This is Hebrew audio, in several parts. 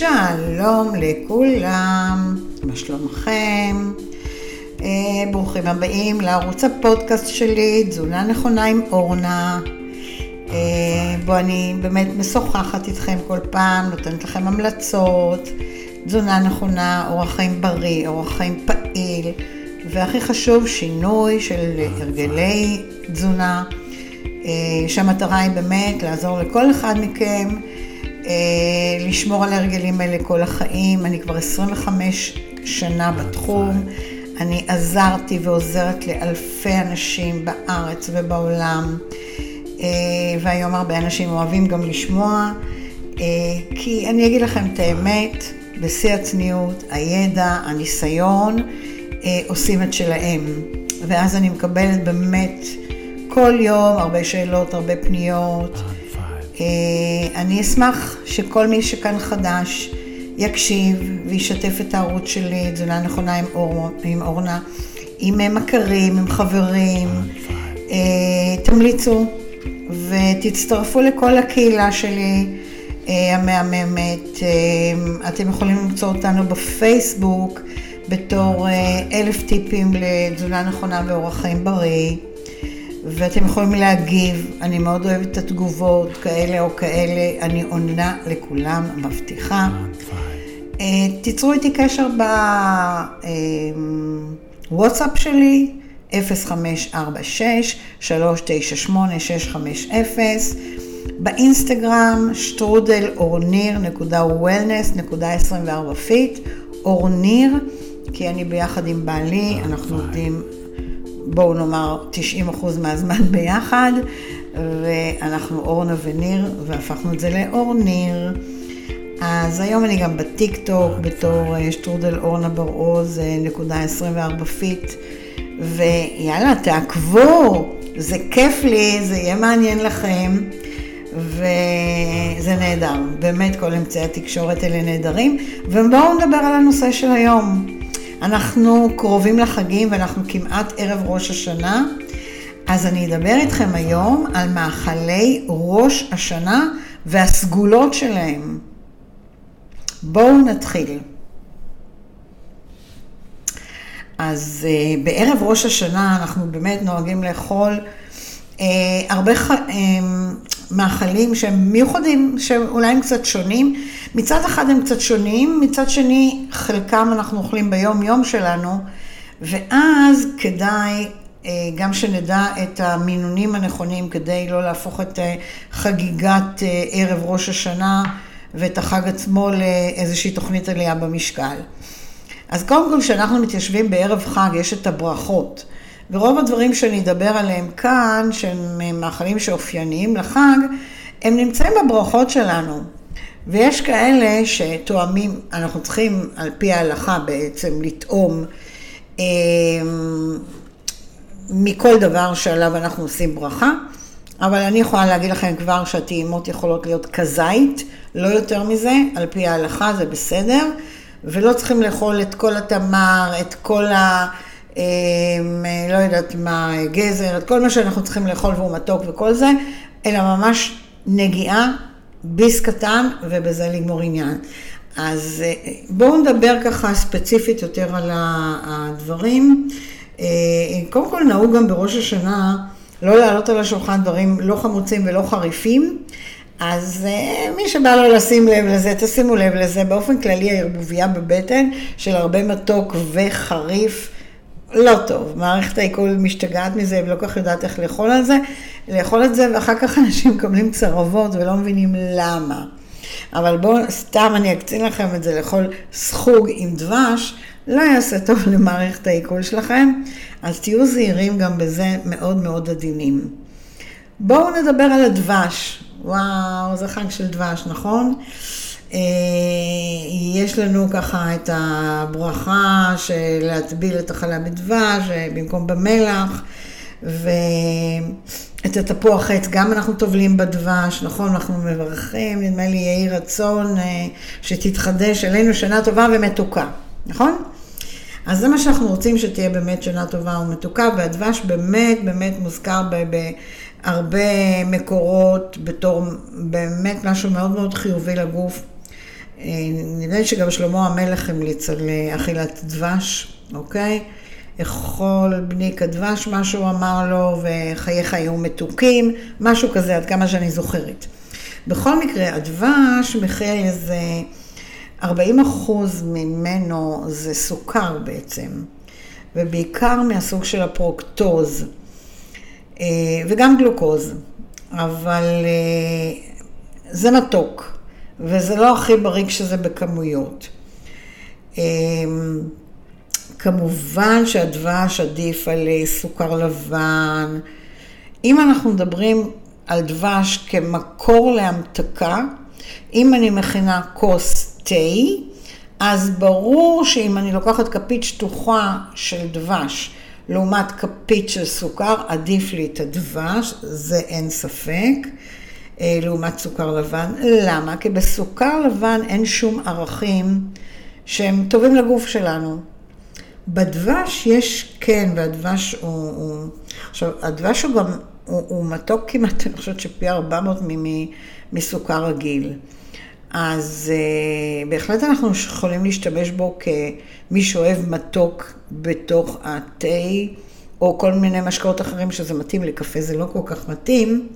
שלום לכולם, מה שלומכם? אה, ברוכים הבאים לערוץ הפודקאסט שלי, תזונה נכונה עם אורנה. אה, בו אני באמת משוחחת איתכם כל פעם, נותנת לכם המלצות, תזונה נכונה, אורח חיים בריא, אורח חיים פעיל, והכי חשוב, שינוי של הרגלי תזונה, אה, שהמטרה היא באמת לעזור לכל אחד מכם לשמור על ההרגלים האלה כל החיים. אני כבר 25 שנה בתחום. אני עזרתי ועוזרת לאלפי אנשים בארץ ובעולם, אה, והיום הרבה אנשים אוהבים גם לשמוע, אה, כי אני אגיד לכם את האמת, בשיא הצניעות, הידע, הניסיון, עושים את שלהם. ואז אני מקבלת באמת כל יום הרבה שאלות, הרבה פניות. אה, אני אשמח שכל מי שכאן חדש יקשיב וישתף את הערוץ שלי, תזונה נכונה עם, אור, עם אורנה, עם מכרים, עם חברים. אה, תמליצו ותצטרפו לכל הקהילה שלי אה, המהממת. אתם יכולים למצוא אותנו בפייסבוק בתור אלף טיפים לתזונה נכונה ואורח חיים בריא. ואתם יכולים להגיב, אני מאוד אוהבת את התגובות, כאלה או כאלה, אני עונה לכולם, מבטיחה. אה, תיצרו איתי קשר בוואטסאפ שלי, 0546-398-650, באינסטגרם, שטרודל אורניר נקודה wellness נקודה 24 fit, אורניר, כי אני ביחד עם בעלי, אנחנו עובדים בואו נאמר 90% מהזמן ביחד, ואנחנו אורנה וניר, והפכנו את זה לאורניר. אז היום אני גם בטיק טוק בתור אה, שטרודל אורנה בר-עוז, אה, נקודה 24 fit, ויאללה, תעקבו, זה כיף לי, זה יהיה מעניין לכם, וזה נהדר, באמת כל אמצעי התקשורת האלה נהדרים, ובואו נדבר על הנושא של היום. אנחנו קרובים לחגים ואנחנו כמעט ערב ראש השנה, אז אני אדבר איתכם היום על מאכלי ראש השנה והסגולות שלהם. בואו נתחיל. אז uh, בערב ראש השנה אנחנו באמת נוהגים לאכול uh, הרבה ח... uh, מאכלים שהם מיוחדים, שאולי הם קצת שונים. מצד אחד הם קצת שונים, מצד שני חלקם אנחנו אוכלים ביום-יום שלנו, ואז כדאי אה, גם שנדע את המינונים הנכונים כדי לא להפוך את אה, חגיגת אה, ערב ראש השנה ואת החג עצמו לאיזושהי תוכנית עלייה במשקל. אז קודם כל, כשאנחנו מתיישבים בערב חג, יש את הברכות. ורוב הדברים שאני אדבר עליהם כאן, שהם מאכלים שאופייניים לחג, הם נמצאים בברכות שלנו. ויש כאלה שתואמים, אנחנו צריכים על פי ההלכה בעצם לטעום אה, מכל דבר שעליו אנחנו עושים ברכה, אבל אני יכולה להגיד לכם כבר שהטעימות יכולות להיות כזית, לא יותר מזה, על פי ההלכה זה בסדר, ולא צריכים לאכול את כל התמר, את כל ה... אה, לא יודעת מה, גזר, את כל מה שאנחנו צריכים לאכול והוא מתוק וכל זה, אלא ממש נגיעה ביס קטן, ובזה לגמור עניין. אז אה, בואו נדבר ככה ספציפית יותר על הדברים. אה, קודם כל נהוג גם בראש השנה לא להעלות על השולחן דברים לא חמוצים ולא חריפים. אז אה, מי שבא לו לשים לב לזה, תשימו לב לזה. באופן כללי הערבוביה בבטן של הרבה מתוק וחריף. לא טוב, מערכת העיכול משתגעת מזה ולא כל כך יודעת איך לאכול על זה, לאכול את זה ואחר כך אנשים מקבלים צרבות ולא מבינים למה. אבל בואו, סתם אני אקצין לכם את זה לאכול סחוג עם דבש, לא יעשה טוב למערכת העיכול שלכם, אז תהיו זהירים גם בזה מאוד מאוד עדינים. בואו נדבר על הדבש. וואו, זה חג של דבש, נכון? אה, יש לנו ככה את הברכה של להטביל את החלה בדבש במקום במלח, ואת התפוח עץ גם אנחנו טובלים בדבש, נכון? אנחנו מברכים, נדמה לי יהי רצון אה, שתתחדש עלינו שנה טובה ומתוקה, נכון? אז זה מה שאנחנו רוצים שתהיה באמת שנה טובה ומתוקה, והדבש באמת באמת מוזכר בהרבה מקורות בתור באמת משהו מאוד מאוד חיובי לגוף. נדמה לי שגם שלמה המלך המליץ על אכילת דבש, אוקיי? אכול בני כדבש, מה שהוא אמר לו, וחייך היו מתוקים, משהו כזה, עד כמה שאני זוכרת. בכל מקרה, הדבש מכיל איזה 40 אחוז ממנו זה סוכר בעצם, ובעיקר מהסוג של הפרוקטוז, אה, וגם גלוקוז, אבל אה, זה מתוק, וזה לא הכי בריא כשזה בכמויות. אה, כמובן שהדבש עדיף על סוכר לבן. אם אנחנו מדברים על דבש כמקור להמתקה, אם אני מכינה כוס תה, אז ברור שאם אני לוקחת כפית שטוחה של דבש לעומת כפית של סוכר, עדיף לי את הדבש, זה אין ספק, אה, לעומת סוכר לבן. למה? כי בסוכר לבן אין שום ערכים שהם טובים לגוף שלנו. בדבש יש, כן, והדבש הוא, הוא עכשיו, הדבש הוא גם, הוא, הוא מתוק כמעט, אני חושבת שפי 400 מסוכר רגיל. אז uh, בהחלט אנחנו יכולים להשתמש בו כמי שאוהב מתוק בתוך התה, או כל מיני משקאות אחרים שזה מתאים, לקפה זה לא כל כך מתאים,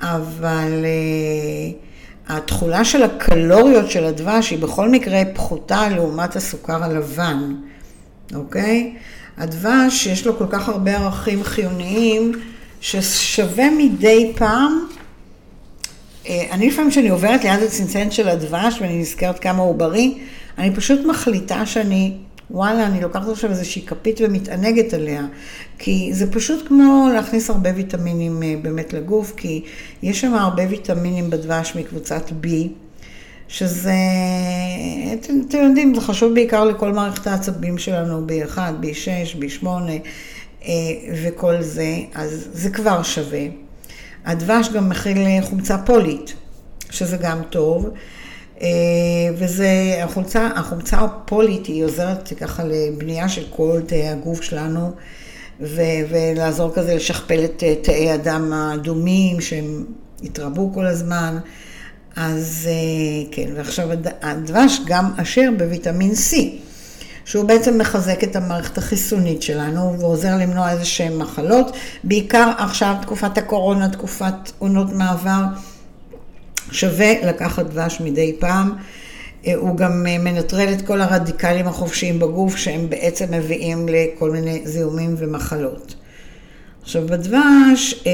אבל uh, התכולה של הקלוריות של הדבש היא בכל מקרה פחותה לעומת הסוכר הלבן. אוקיי? הדבש, יש לו כל כך הרבה ערכים חיוניים, ששווה מדי פעם, אה, אני לפעמים כשאני עוברת ליד הצנצנת של הדבש ואני נזכרת כמה הוא בריא, אני פשוט מחליטה שאני, וואלה, אני לוקחת עכשיו איזושהי כפית ומתענגת עליה. כי זה פשוט כמו להכניס הרבה ויטמינים אה, באמת לגוף, כי יש שם הרבה ויטמינים בדבש מקבוצת B. שזה, אתם, אתם יודעים, זה חשוב בעיקר לכל מערכת העצבים שלנו, B1, B6, B8 וכל זה, אז זה כבר שווה. הדבש גם מכיל חומצה פולית, שזה גם טוב, אה, וזה, החומצה, החומצה הפולית היא עוזרת ככה לבנייה של כל תאי הגוף שלנו, ו, ולעזור כזה לשכפל את תאי הדם האדומים שהם התרבו כל הזמן. אז אה, כן, ועכשיו הדבש גם עשיר בוויטמין C, שהוא בעצם מחזק את המערכת החיסונית שלנו ועוזר למנוע איזה שהן מחלות, בעיקר עכשיו תקופת הקורונה, תקופת עונות מעבר, שווה לקחת דבש מדי פעם. אה, הוא גם אה, מנטרל את כל הרדיקלים החופשיים בגוף שהם בעצם מביאים לכל מיני זיהומים ומחלות. עכשיו בדבש אה,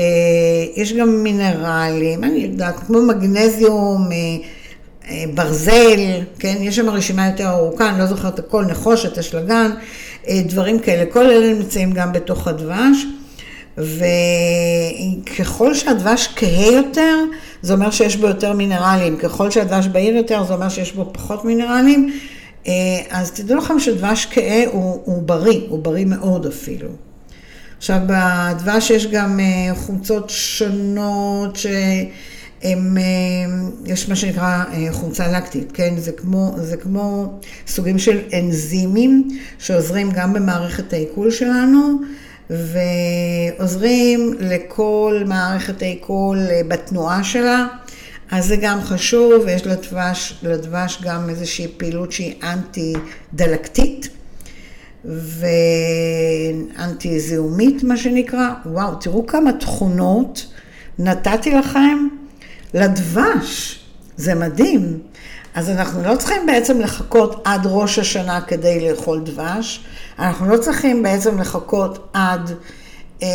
יש גם מינרלים, אני יודעת, כמו מגנזיום, ברזל, כן, יש שם רשימה יותר ארוכה, אני לא זוכרת הכל, נחושת, אשלגן, דברים כאלה, כל אלה נמצאים גם בתוך הדבש. וככל שהדבש כהה יותר, זה אומר שיש בו יותר מינרלים. ככל שהדבש בהיר יותר, זה אומר שיש בו פחות מינרלים. אז תדעו לכם שדבש כהה הוא, הוא בריא, הוא בריא מאוד אפילו. עכשיו, בדבש יש גם אה, חומצות שונות שהן, אה, יש מה שנקרא אה, חומצה לקטית, כן? זה כמו, זה כמו סוגים של אנזימים שעוזרים גם במערכת העיכול שלנו. ועוזרים לכל מערכת העיכול בתנועה שלה, אז זה גם חשוב, ויש לדבש, לדבש גם איזושהי פעילות שהיא אנטי דלקתית. ואנטי זיהומית, מה שנקרא. וואו, תראו כמה תכונות נתתי לכם לדבש. זה מדהים. אז אנחנו לא צריכים בעצם לחכות עד ראש השנה כדי לאכול דבש. אנחנו לא צריכים בעצם לחכות עד אה,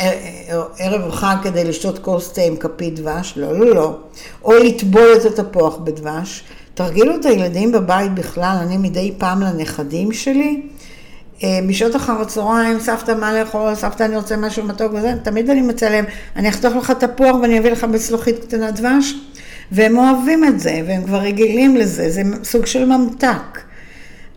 אה, ערב חג כדי לשתות כוס תה עם כפית דבש. לא, לא, לא. או לטבול את התפוח בדבש. תרגילו את הילדים בבית בכלל, אני מדי פעם לנכדים שלי, אה, בשעות אחר הצהריים, סבתא מה לאכול, סבתא אני רוצה משהו מתוק וזה, תמיד אני מצלם, אני אחתוך לך תפוח ואני אביא לך בצלוחית קטנה דבש, והם אוהבים את זה, והם כבר רגילים לזה, זה סוג של ממתק.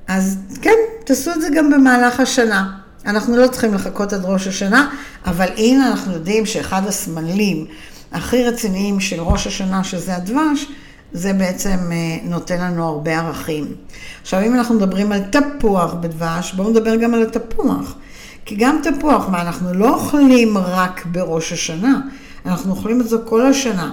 אז כן, תעשו את זה גם במהלך השנה. אנחנו לא צריכים לחכות עד ראש השנה, אבל הנה אנחנו יודעים שאחד הסמלים הכי רציניים של ראש השנה, שזה הדבש, זה בעצם אה, נותן לנו הרבה ערכים. עכשיו, אם אנחנו מדברים על תפוח בדבש, בואו נדבר גם על התפוח. כי גם תפוח, מה, אנחנו לא אוכלים רק בראש השנה, אנחנו אוכלים את זה כל השנה.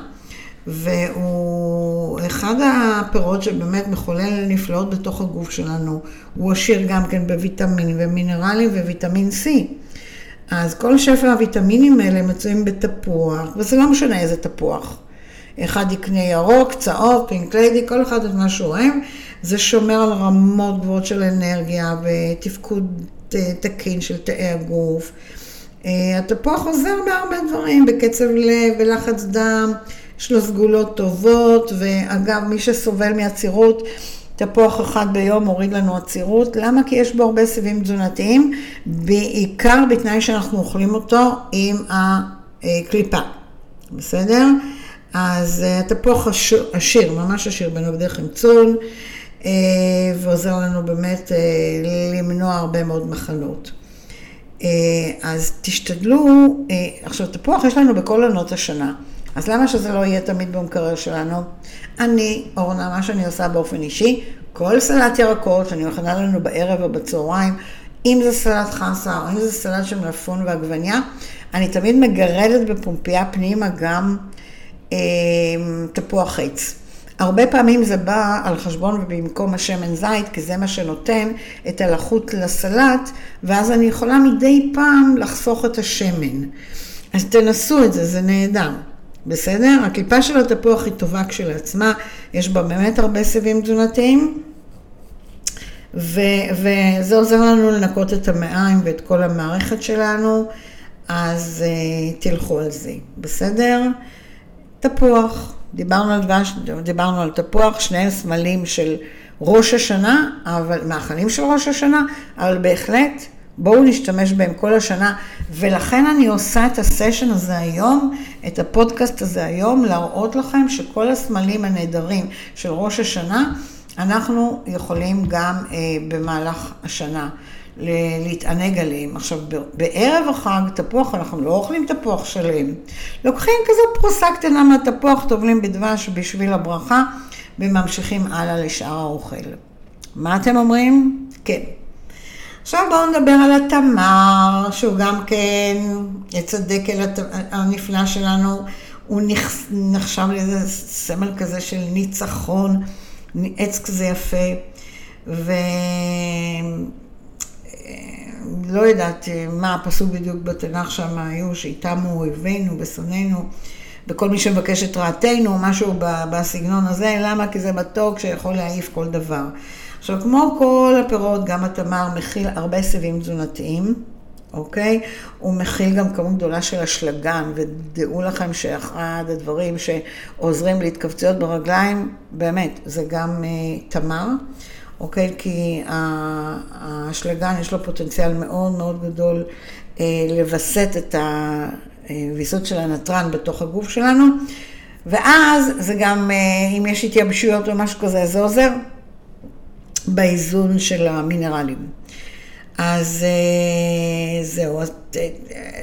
והוא אחד הפירות שבאמת מחולל נפלאות בתוך הגוף שלנו. הוא עשיר גם כן בוויטמין ומינרלים וויטמין C. אז כל שפע הוויטמינים האלה מצויים בתפוח, וזה לא משנה איזה תפוח. אחד יקנה ירוק, צהוב, פינק ליידי, כל אחד את מה שהוא אוהב. זה שומר על רמות גבוהות של אנרגיה ותפקוד תקין של תאי הגוף. אה, התפוח עוזר בהרבה דברים, בקצב לב ולחץ דם, יש לו סגולות טובות, ואגב, מי שסובל מעצירות, תפוח אחד ביום מוריד לנו עצירות. למה? כי יש בו הרבה סיבים תזונתיים, בעיקר בתנאי שאנחנו אוכלים אותו עם הקליפה, בסדר? אז אה, התפוח עשיר, ממש עשיר בנוגדי חמצון, אה, ועוזר לנו באמת למנוע הרבה מאוד מחלות. אז תשתדלו, עכשיו תפוח יש לנו בכל עונות השנה. אז למה שזה לא יהיה תמיד במקרר שלנו? אני, אורנה, מה שאני עושה באופן אישי, כל סלט ירקות שאני מכנה לנו בערב או בצהריים, אם זה סלט חסה או אם זה סלט של מלפון ועגבניה, אני תמיד מגרדת בפומפייה פנימה גם אה, תפוח עץ. הרבה פעמים זה בא על חשבון ובמקום השמן זית, כי זה מה שנותן את הלחות לסלט, ואז אני יכולה מדי פעם לחסוך את השמן. אז תנסו את זה, זה נהדר. בסדר? הקליפה של התפוח היא טובה כשלעצמה, יש בה באמת הרבה סיבים תזונתיים, ו- וזה עוזר לנו לנקות את המעיים ואת כל המערכת שלנו, אז uh, תלכו על זה, בסדר? תפוח, דיברנו על דבש, דיברנו על תפוח, שני סמלים של ראש השנה, אבל מאכלים של ראש השנה, אבל בהחלט בואו נשתמש בהם כל השנה, ולכן אני עושה את הסשן הזה היום, את הפודקאסט הזה היום, להראות לכם שכל הסמלים הנהדרים של ראש השנה, אנחנו יכולים גם אה, במהלך השנה להתענג עליהם. עכשיו, בערב החג, תפוח, אנחנו לא אוכלים תפוח שלם. לוקחים כזו פרוסה קטנה מהתפוח, טובלים בדבש בשביל הברכה, וממשיכים הלאה לשאר האוכל. מה אתם אומרים? כן. עכשיו בואו נדבר על התמר, שהוא גם כן עץ הדקל הנפלא שלנו, הוא נחשב לאיזה סמל כזה של ניצחון, עץ כזה יפה, ולא יודעת מה הפסוק בדיוק בתנ"ך שם היו, שאיתם הוא אויבינו ושונאינו. וכל מי שמבקש את רעתנו, משהו בסגנון הזה, למה? כי זה מתוק שיכול להעיף כל דבר. עכשיו, כמו כל הפירות, גם התמר מכיל הרבה סיבים תזונתיים, אוקיי? הוא מכיל גם כמות גדולה של אשלגן, ודעו לכם שאחד הדברים שעוזרים להתכווצויות ברגליים, באמת, זה גם uh, תמר, אוקיי? כי האשלגן יש לו פוטנציאל מאוד מאוד גדול uh, לווסת את הוויסות של הנתרן בתוך הגוף שלנו, ואז זה גם, uh, אם יש התייבשויות או משהו כזה, זה עוזר. באיזון של המינרלים. אז אה, זהו, אז אה,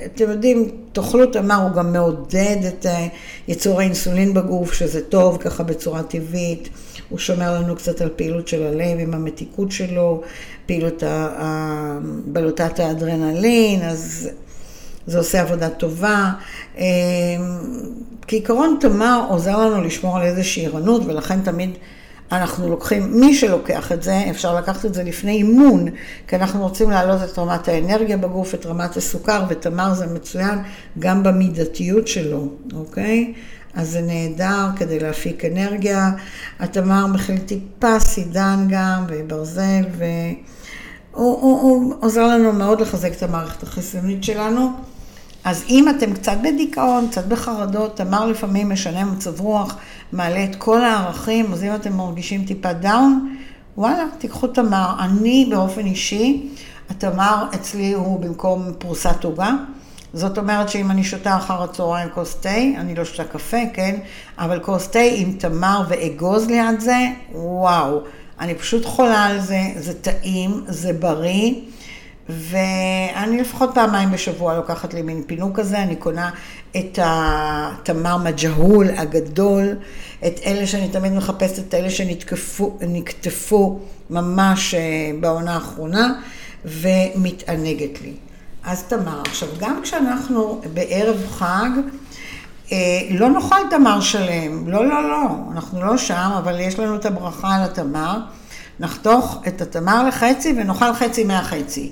אתם יודעים, תאכלו תמר הוא גם מעודד את יצור האינסולין בגוף, שזה טוב ככה בצורה טבעית. הוא שומר לנו קצת על פעילות של הלב עם המתיקות שלו, פעילות בלוטת האדרנלין, אז זה עושה עבודה טובה. אה, כעיקרון תמר עוזר לנו לשמור על איזושהי ערנות, ולכן תמיד... אנחנו לוקחים, מי שלוקח את זה, אפשר לקחת את זה לפני אימון, כי אנחנו רוצים להעלות את רמת האנרגיה בגוף, את רמת הסוכר, ותמר זה מצוין גם במידתיות שלו, אוקיי? אז זה נהדר כדי להפיק אנרגיה. התמר מכיל טיפה סידן גם, וברזל, והוא הוא, הוא עוזר לנו מאוד לחזק את המערכת החיסונית שלנו. אז אם אתם קצת בדיכאון, קצת בחרדות, תמר לפעמים משנה מצב רוח, מעלה את כל הערכים, אז אם אתם מרגישים טיפה דאון, וואלה, תיקחו תמר. אני באופן אישי, התמר אצלי הוא במקום פרוסת עוגה. זאת אומרת שאם אני שותה אחר הצהריים כוס תה, אני לא שותה קפה, כן? אבל כוס תה עם תמר ואגוז ליד זה, וואו. אני פשוט חולה על זה, זה טעים, זה בריא. ואני לפחות פעמיים בשבוע לוקחת לי מין פינוק כזה, אני קונה את התמר מג'הול הגדול, את אלה שאני תמיד מחפשת, את אלה שנקטפו ממש אה, בעונה האחרונה, ומתענגת לי. אז תמר, עכשיו גם כשאנחנו בערב חג, לא נאכל תמר שלם, לא, לא, לא, אנחנו לא שם, אבל יש לנו את הברכה על התמר. נחתוך את התמר לחצי ונאכל חצי מהחצי.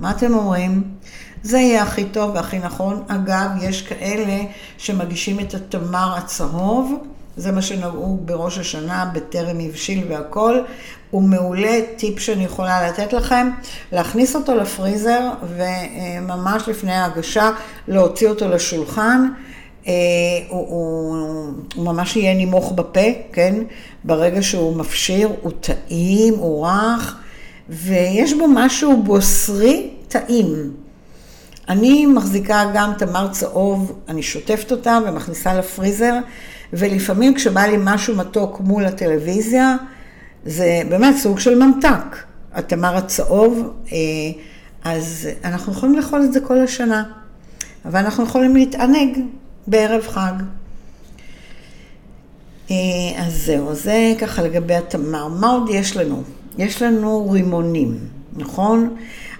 מה אתם אומרים? זה יהיה הכי טוב והכי נכון. אגב, יש כאלה שמגישים את התמר הצהוב, זה מה שנגעו בראש השנה, בטרם הבשיל והכל. הוא מעולה, טיפ שאני יכולה לתת לכם, להכניס אותו לפריזר וממש לפני ההגשה להוציא אותו לשולחן. הוא, הוא, הוא ממש יהיה נימוך בפה, כן? ברגע שהוא מפשיר, הוא טעים, הוא רך, ויש בו משהו בוסרי טעים. אני מחזיקה גם תמר צהוב, אני שוטפת אותה ומכניסה לפריזר, ולפעמים כשבא לי משהו מתוק מול הטלוויזיה, זה באמת סוג של ממתק, התמר הצהוב, אה, אז אנחנו יכולים לאכול את זה כל השנה, אבל אנחנו יכולים להתענג בערב חג. אה, אז זהו, זה ככה לגבי התמר. מה עוד יש לנו? יש לנו רימונים, נכון?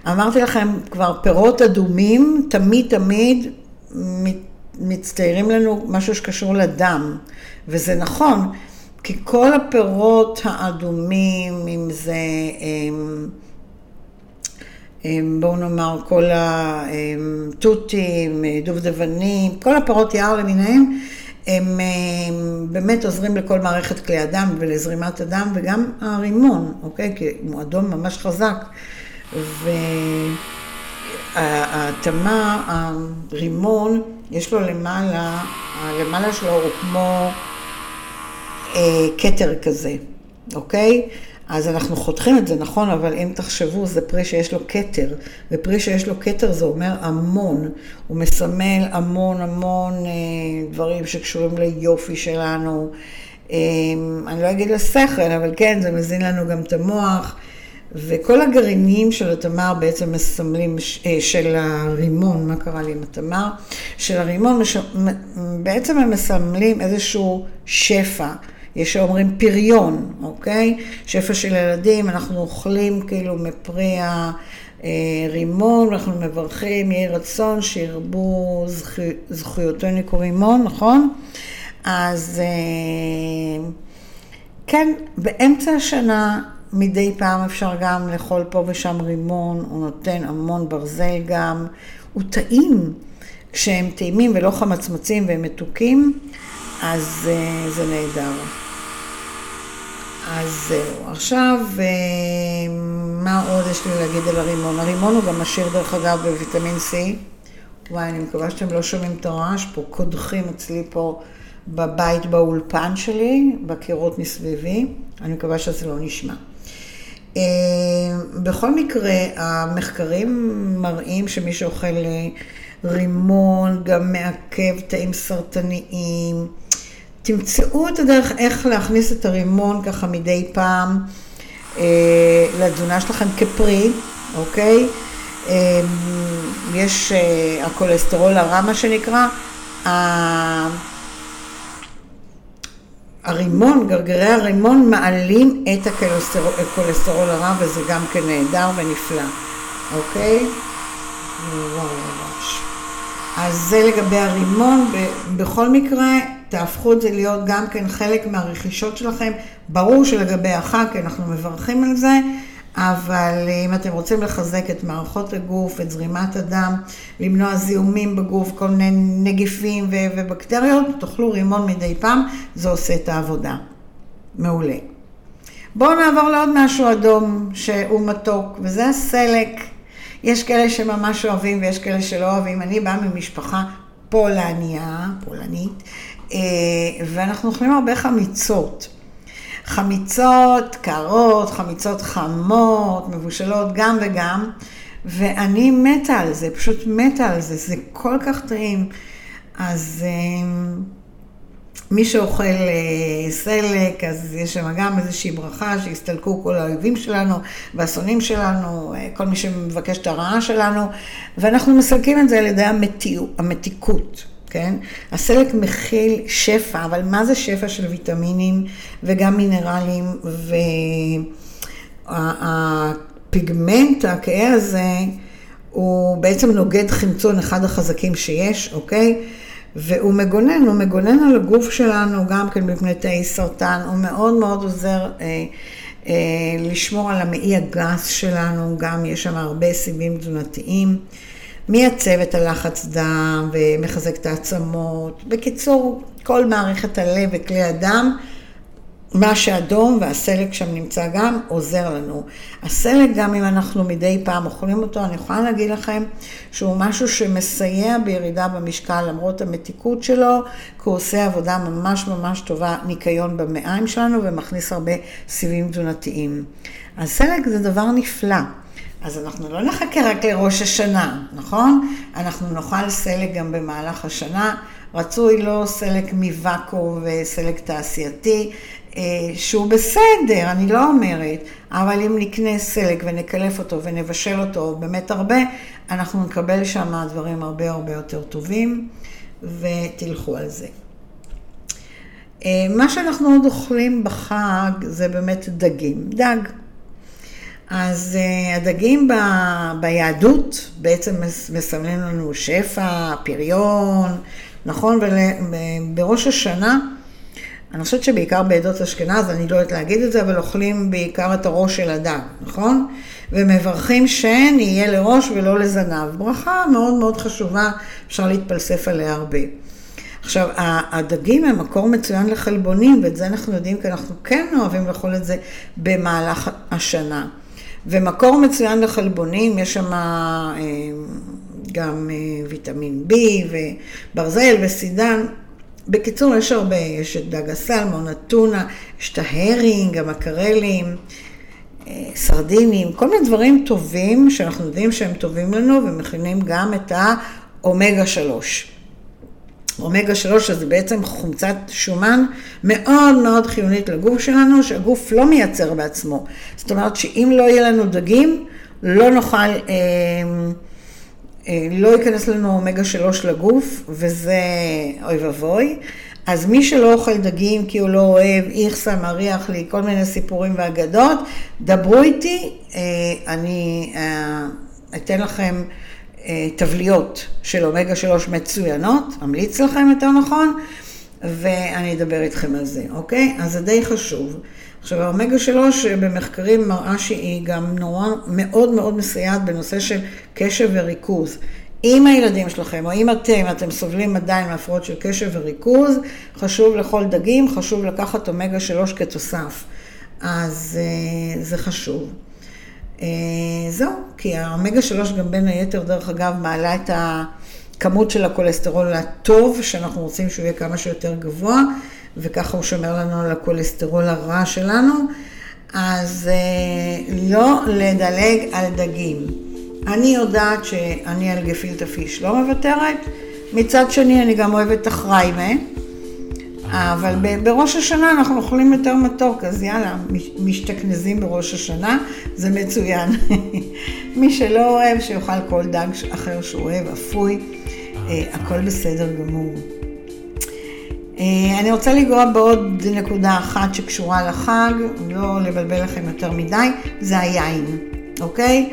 אמרתי לכם כבר, פירות אדומים תמיד תמיד מצטיירים לנו משהו שקשור לדם, וזה נכון, כי כל הפירות האדומים, אם זה, בואו נאמר, כל התותים, דובדבנים, כל הפירות יער למיניהם, הם באמת עוזרים לכל מערכת כלי הדם ולזרימת הדם, וגם הרימון, אוקיי? כי הוא אדום ממש חזק. והתמר, הרימון, יש לו למעלה, למעלה שלו הוא כמו אה, כתר כזה, אוקיי? אז אנחנו חותכים את זה, נכון, אבל אם תחשבו, זה פרי שיש לו כתר, ופרי שיש לו כתר זה אומר המון, הוא מסמל המון המון אה, דברים שקשורים ליופי שלנו. אה, אני לא אגיד לשכל, אבל כן, זה מזין לנו גם את המוח. וכל הגרעינים של התמר בעצם מסמלים, אה, של הרימון, מה קרה לי עם התמר? של הרימון, בעצם הם מסמלים איזשהו שפע. יש שאומרים פריון, אוקיי? שפע של ילדים, אנחנו אוכלים כאילו מפרי הרימון, אנחנו מברכים, יהי רצון שירבו זכויותינו כרימון, נכון? אז אה, כן, באמצע השנה מדי פעם אפשר גם לאכול פה ושם רימון, הוא נותן המון ברזל גם, הוא טעים. כשהם טעימים ולא חמצמצים והם מתוקים, אז uh, זה נהדר. אז זהו. עכשיו, uh, מה עוד יש לי להגיד על הרימון? הרימון הוא גם עשיר דרך אגב בוויטמין C. וואי, אני מקווה שאתם לא שומעים את הרעש פה, קודחים אצלי פה בבית באולפן שלי, בקירות מסביבי. אני מקווה שזה לא נשמע. אה, בכל מקרה, המחקרים מראים שמי שאוכל אה, רימון גם מעכב תאים סרטניים. תמצאו את הדרך איך להכניס את הרימון ככה מדי פעם אה, לתזונה שלכם כפרי, אוקיי? אה, יש אה, הכולסטרול הרע, מה שנקרא. הרימון, גרגרי הרימון מעלים את הכולסטרול הרע וזה גם כן נהדר ונפלא, אוקיי? אז זה לגבי הרימון, בכל מקרה תהפכו את זה להיות גם כן חלק מהרכישות שלכם. ברור שלגבי החג, אנחנו מברכים על זה, אבל אם אתם רוצים לחזק את מערכות הגוף, את זרימת הדם, למנוע זיהומים בגוף, כל מיני נגיפים ובקטריות, תאכלו רימון מדי פעם, זה עושה את העבודה. מעולה. בואו נעבור לעוד משהו אדום שהוא מתוק, וזה הסלק. יש כאלה שממש אוהבים ויש כאלה שלא אוהבים. אני באה ממשפחה פולניה, פולנית, אה, ואנחנו אוכלים הרבה חמיצות. חמיצות קרות, חמיצות חמות, מבושלות גם וגם, ואני מתה על זה, פשוט מתה על זה, זה כל כך טעים. אז אה, מי שאוכל אה, סלק, אז יש שם גם איזושהי ברכה שיסתלקו כל האויבים שלנו והשונאים שלנו, אה, כל מי שמבקש את הרעה שלנו, ואנחנו מסלקים את זה על ידי המתיקות. כן? הסלק מכיל שפע, אבל מה זה שפע של ויטמינים וגם מינרלים, והפיגמנט, הכהה הזה, הוא בעצם נוגד חמצון אחד החזקים שיש, אוקיי? והוא מגונן, הוא מגונן על הגוף שלנו גם כן מפני תאי סרטן, הוא מאוד מאוד עוזר אה, אה, לשמור על המעי הגס שלנו, גם יש שם הרבה סיבים תזונתיים. מייצב את הלחץ דם ומחזק את העצמות. בקיצור, כל מערכת הלב וכלי הדם מה שאדום והסלק שם נמצא גם עוזר לנו. הסלק גם אם אנחנו מדי פעם אוכלים אותו, אני יכולה להגיד לכם שהוא משהו שמסייע בירידה במשקל למרות המתיקות שלו, כי הוא עושה עבודה ממש ממש טובה, ניקיון במעיים שלנו ומכניס הרבה סיבים תזונתיים. הסלק זה דבר נפלא. אז אנחנו לא נחכה רק לראש השנה, נכון? אנחנו נאכל סלק גם במהלך השנה. רצוי לא סלק מוואקו וסלק תעשייתי, שהוא בסדר, אני לא אומרת, אבל אם נקנה סלק ונקלף אותו ונבשל אותו באמת הרבה, אנחנו נקבל שם דברים הרבה הרבה יותר טובים, ותלכו על זה. אה, מה שאנחנו עוד אוכלים בחג זה באמת דגים. דג. אז uh, הדגים ב, ביהדות בעצם מסמלים לנו שפע, פריון, נכון? ובראש השנה, אני חושבת שבעיקר בעדות אשכנז, אני לא יודעת להגיד את זה, אבל אוכלים בעיקר את הראש של הדג, נכון? ומברכים שן יהיה לראש ולא לזנב. ברכה מאוד מאוד חשובה, אפשר להתפלסף עליה הרבה. עכשיו, הדגים הם מקור מצוין לחלבונים, ואת זה אנחנו יודעים כי אנחנו כן אוהבים לאכול את זה במהלך השנה. ומקור מצוין לחלבונים, יש שם אה, גם אה, ויטמין B וברזל וסידן. בקיצור, יש הרבה, יש את דג הסלמון, הטונה, יש את ההרינג, המקרלים, אה, סרדינים, כל מיני דברים טובים שאנחנו יודעים שהם טובים לנו ומכינים גם את האומגה 3. אומגה 3 זה בעצם חומצת שומן מאוד מאוד חיונית לגוף שלנו, שהגוף לא מייצר בעצמו. זאת אומרת שאם לא יהיה לנו דגים, לא נוכל, אה, לא ייכנס לנו אומגה 3 לגוף, וזה אוי ואבוי. אז מי שלא אוכל דגים כי הוא לא אוהב, איכסה, מריח לי, כל מיני סיפורים ואגדות, דברו איתי, אה, אני אה, אתן לכם אה, תבליות של אומגה 3 מצוינות, אמליץ לכם יותר נכון, ואני אדבר איתכם על זה, אוקיי? אז זה די חשוב. עכשיו, האומגה 3 במחקרים מראה שהיא גם נורא מאוד מאוד מסייעת בנושא של קשב וריכוז. אם הילדים שלכם, או אם אתם, אתם סובלים עדיין מהפרעות של קשב וריכוז, חשוב לאכול דגים, חשוב לקחת אומגה 3 כתוסף. אז אה, זה חשוב. אה, זהו, כי האומגה 3 גם בין היתר, דרך אגב, מעלה את הכמות של הכולסטרול הטוב, שאנחנו רוצים שהוא יהיה כמה שיותר גבוה, וככה הוא שומר לנו על הכולסטרול הרע שלנו. אז אה, לא לדלג על דגים. אני יודעת שאני על גפילטה פיש לא מוותרת, מצד שני אני גם אוהבת את החריימה. אבל בראש השנה אנחנו אוכלים יותר מתוק, אז יאללה, משתכנזים בראש השנה, זה מצוין. מי שלא אוהב, שיאכל כל דג אחר שהוא אוהב, אפוי, אה, הכל בסדר גמור. אה, אני רוצה לגרוע בעוד נקודה אחת שקשורה לחג, לא לבלבל לכם יותר מדי, זה היין, אוקיי?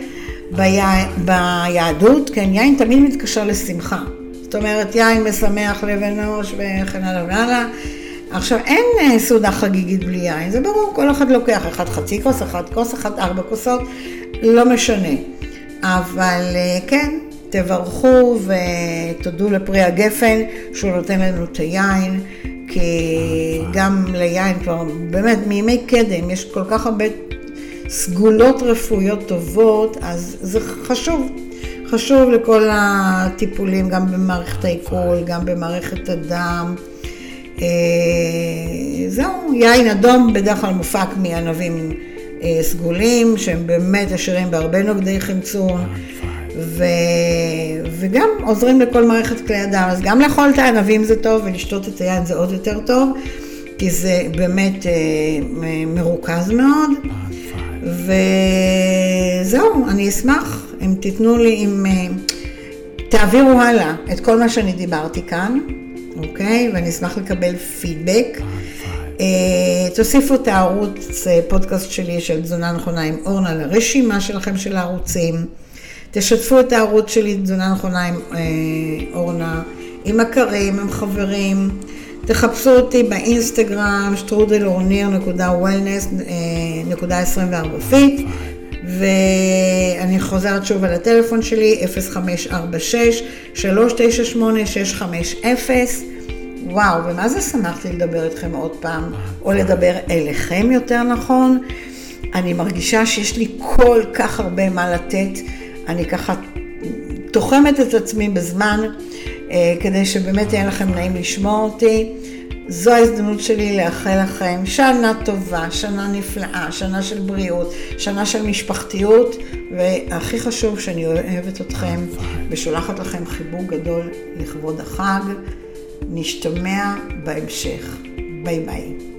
ביהדות, כן, יין תמיד מתקשר לשמחה. זאת אומרת, יין משמח לב אנוש וכן הלאה והלאה. עכשיו, אין אה, סעודה חגיגית בלי יין, זה ברור, כל אחד לוקח, אחד חצי כוס, אחד כוס, אחד ארבע כוסות, לא משנה. אבל אה, כן, תברכו ותודו לפרי הגפן שהוא נותן לנו את היין, כי גם ליין כבר, באמת, מימי קדם יש כל כך הרבה סגולות רפואיות טובות, אז זה חשוב. חשוב לכל הטיפולים, גם במערכת העיכול, גם במערכת הדם. אה, זהו, יין אדום בדרך כלל מופק מענבים אה, סגולים, שהם באמת עשירים בהרבה נוגדי חמצון, ו... וגם עוזרים לכל מערכת כלי הדם. אז גם לאכול את הענבים זה טוב, ולשתות את היין זה עוד יותר טוב, כי זה באמת אה, מרוכז מאוד. וזהו, אני אשמח אם תיתנו לי, אם תעבירו הלאה את כל מה שאני דיברתי כאן. אוקיי? ואני אשמח לקבל פידבק. אה, תוסיפו את הערוץ אה, פודקאסט שלי של תזונה נכונה עם אורנה לרשימה שלכם של הערוצים. תשתפו את הערוץ שלי, תזונה נכונה עם אה, אורנה, עם מכרים, עם חברים. תחפשו אותי באינסטגרם, שטרודל אורניר.wellness.24 fit, ואני חוזרת שוב על הטלפון שלי, 0546-398-650. וואו, ומה זה שמחתי לדבר איתכם עוד פעם, או לדבר אליכם יותר נכון. אני מרגישה שיש לי כל כך הרבה מה לתת, אני ככה תוחמת את עצמי בזמן, אה, כדי שבאמת יהיה לכם נעים לשמוע אותי. זו ההזדמנות שלי לאחל לכם שנה טובה, שנה נפלאה, שנה של בריאות, שנה של משפחתיות, והכי חשוב שאני אוהבת אתכם ושולחת לכם חיבוק גדול לכבוד החג. נשתמע בהמשך. ביי ביי.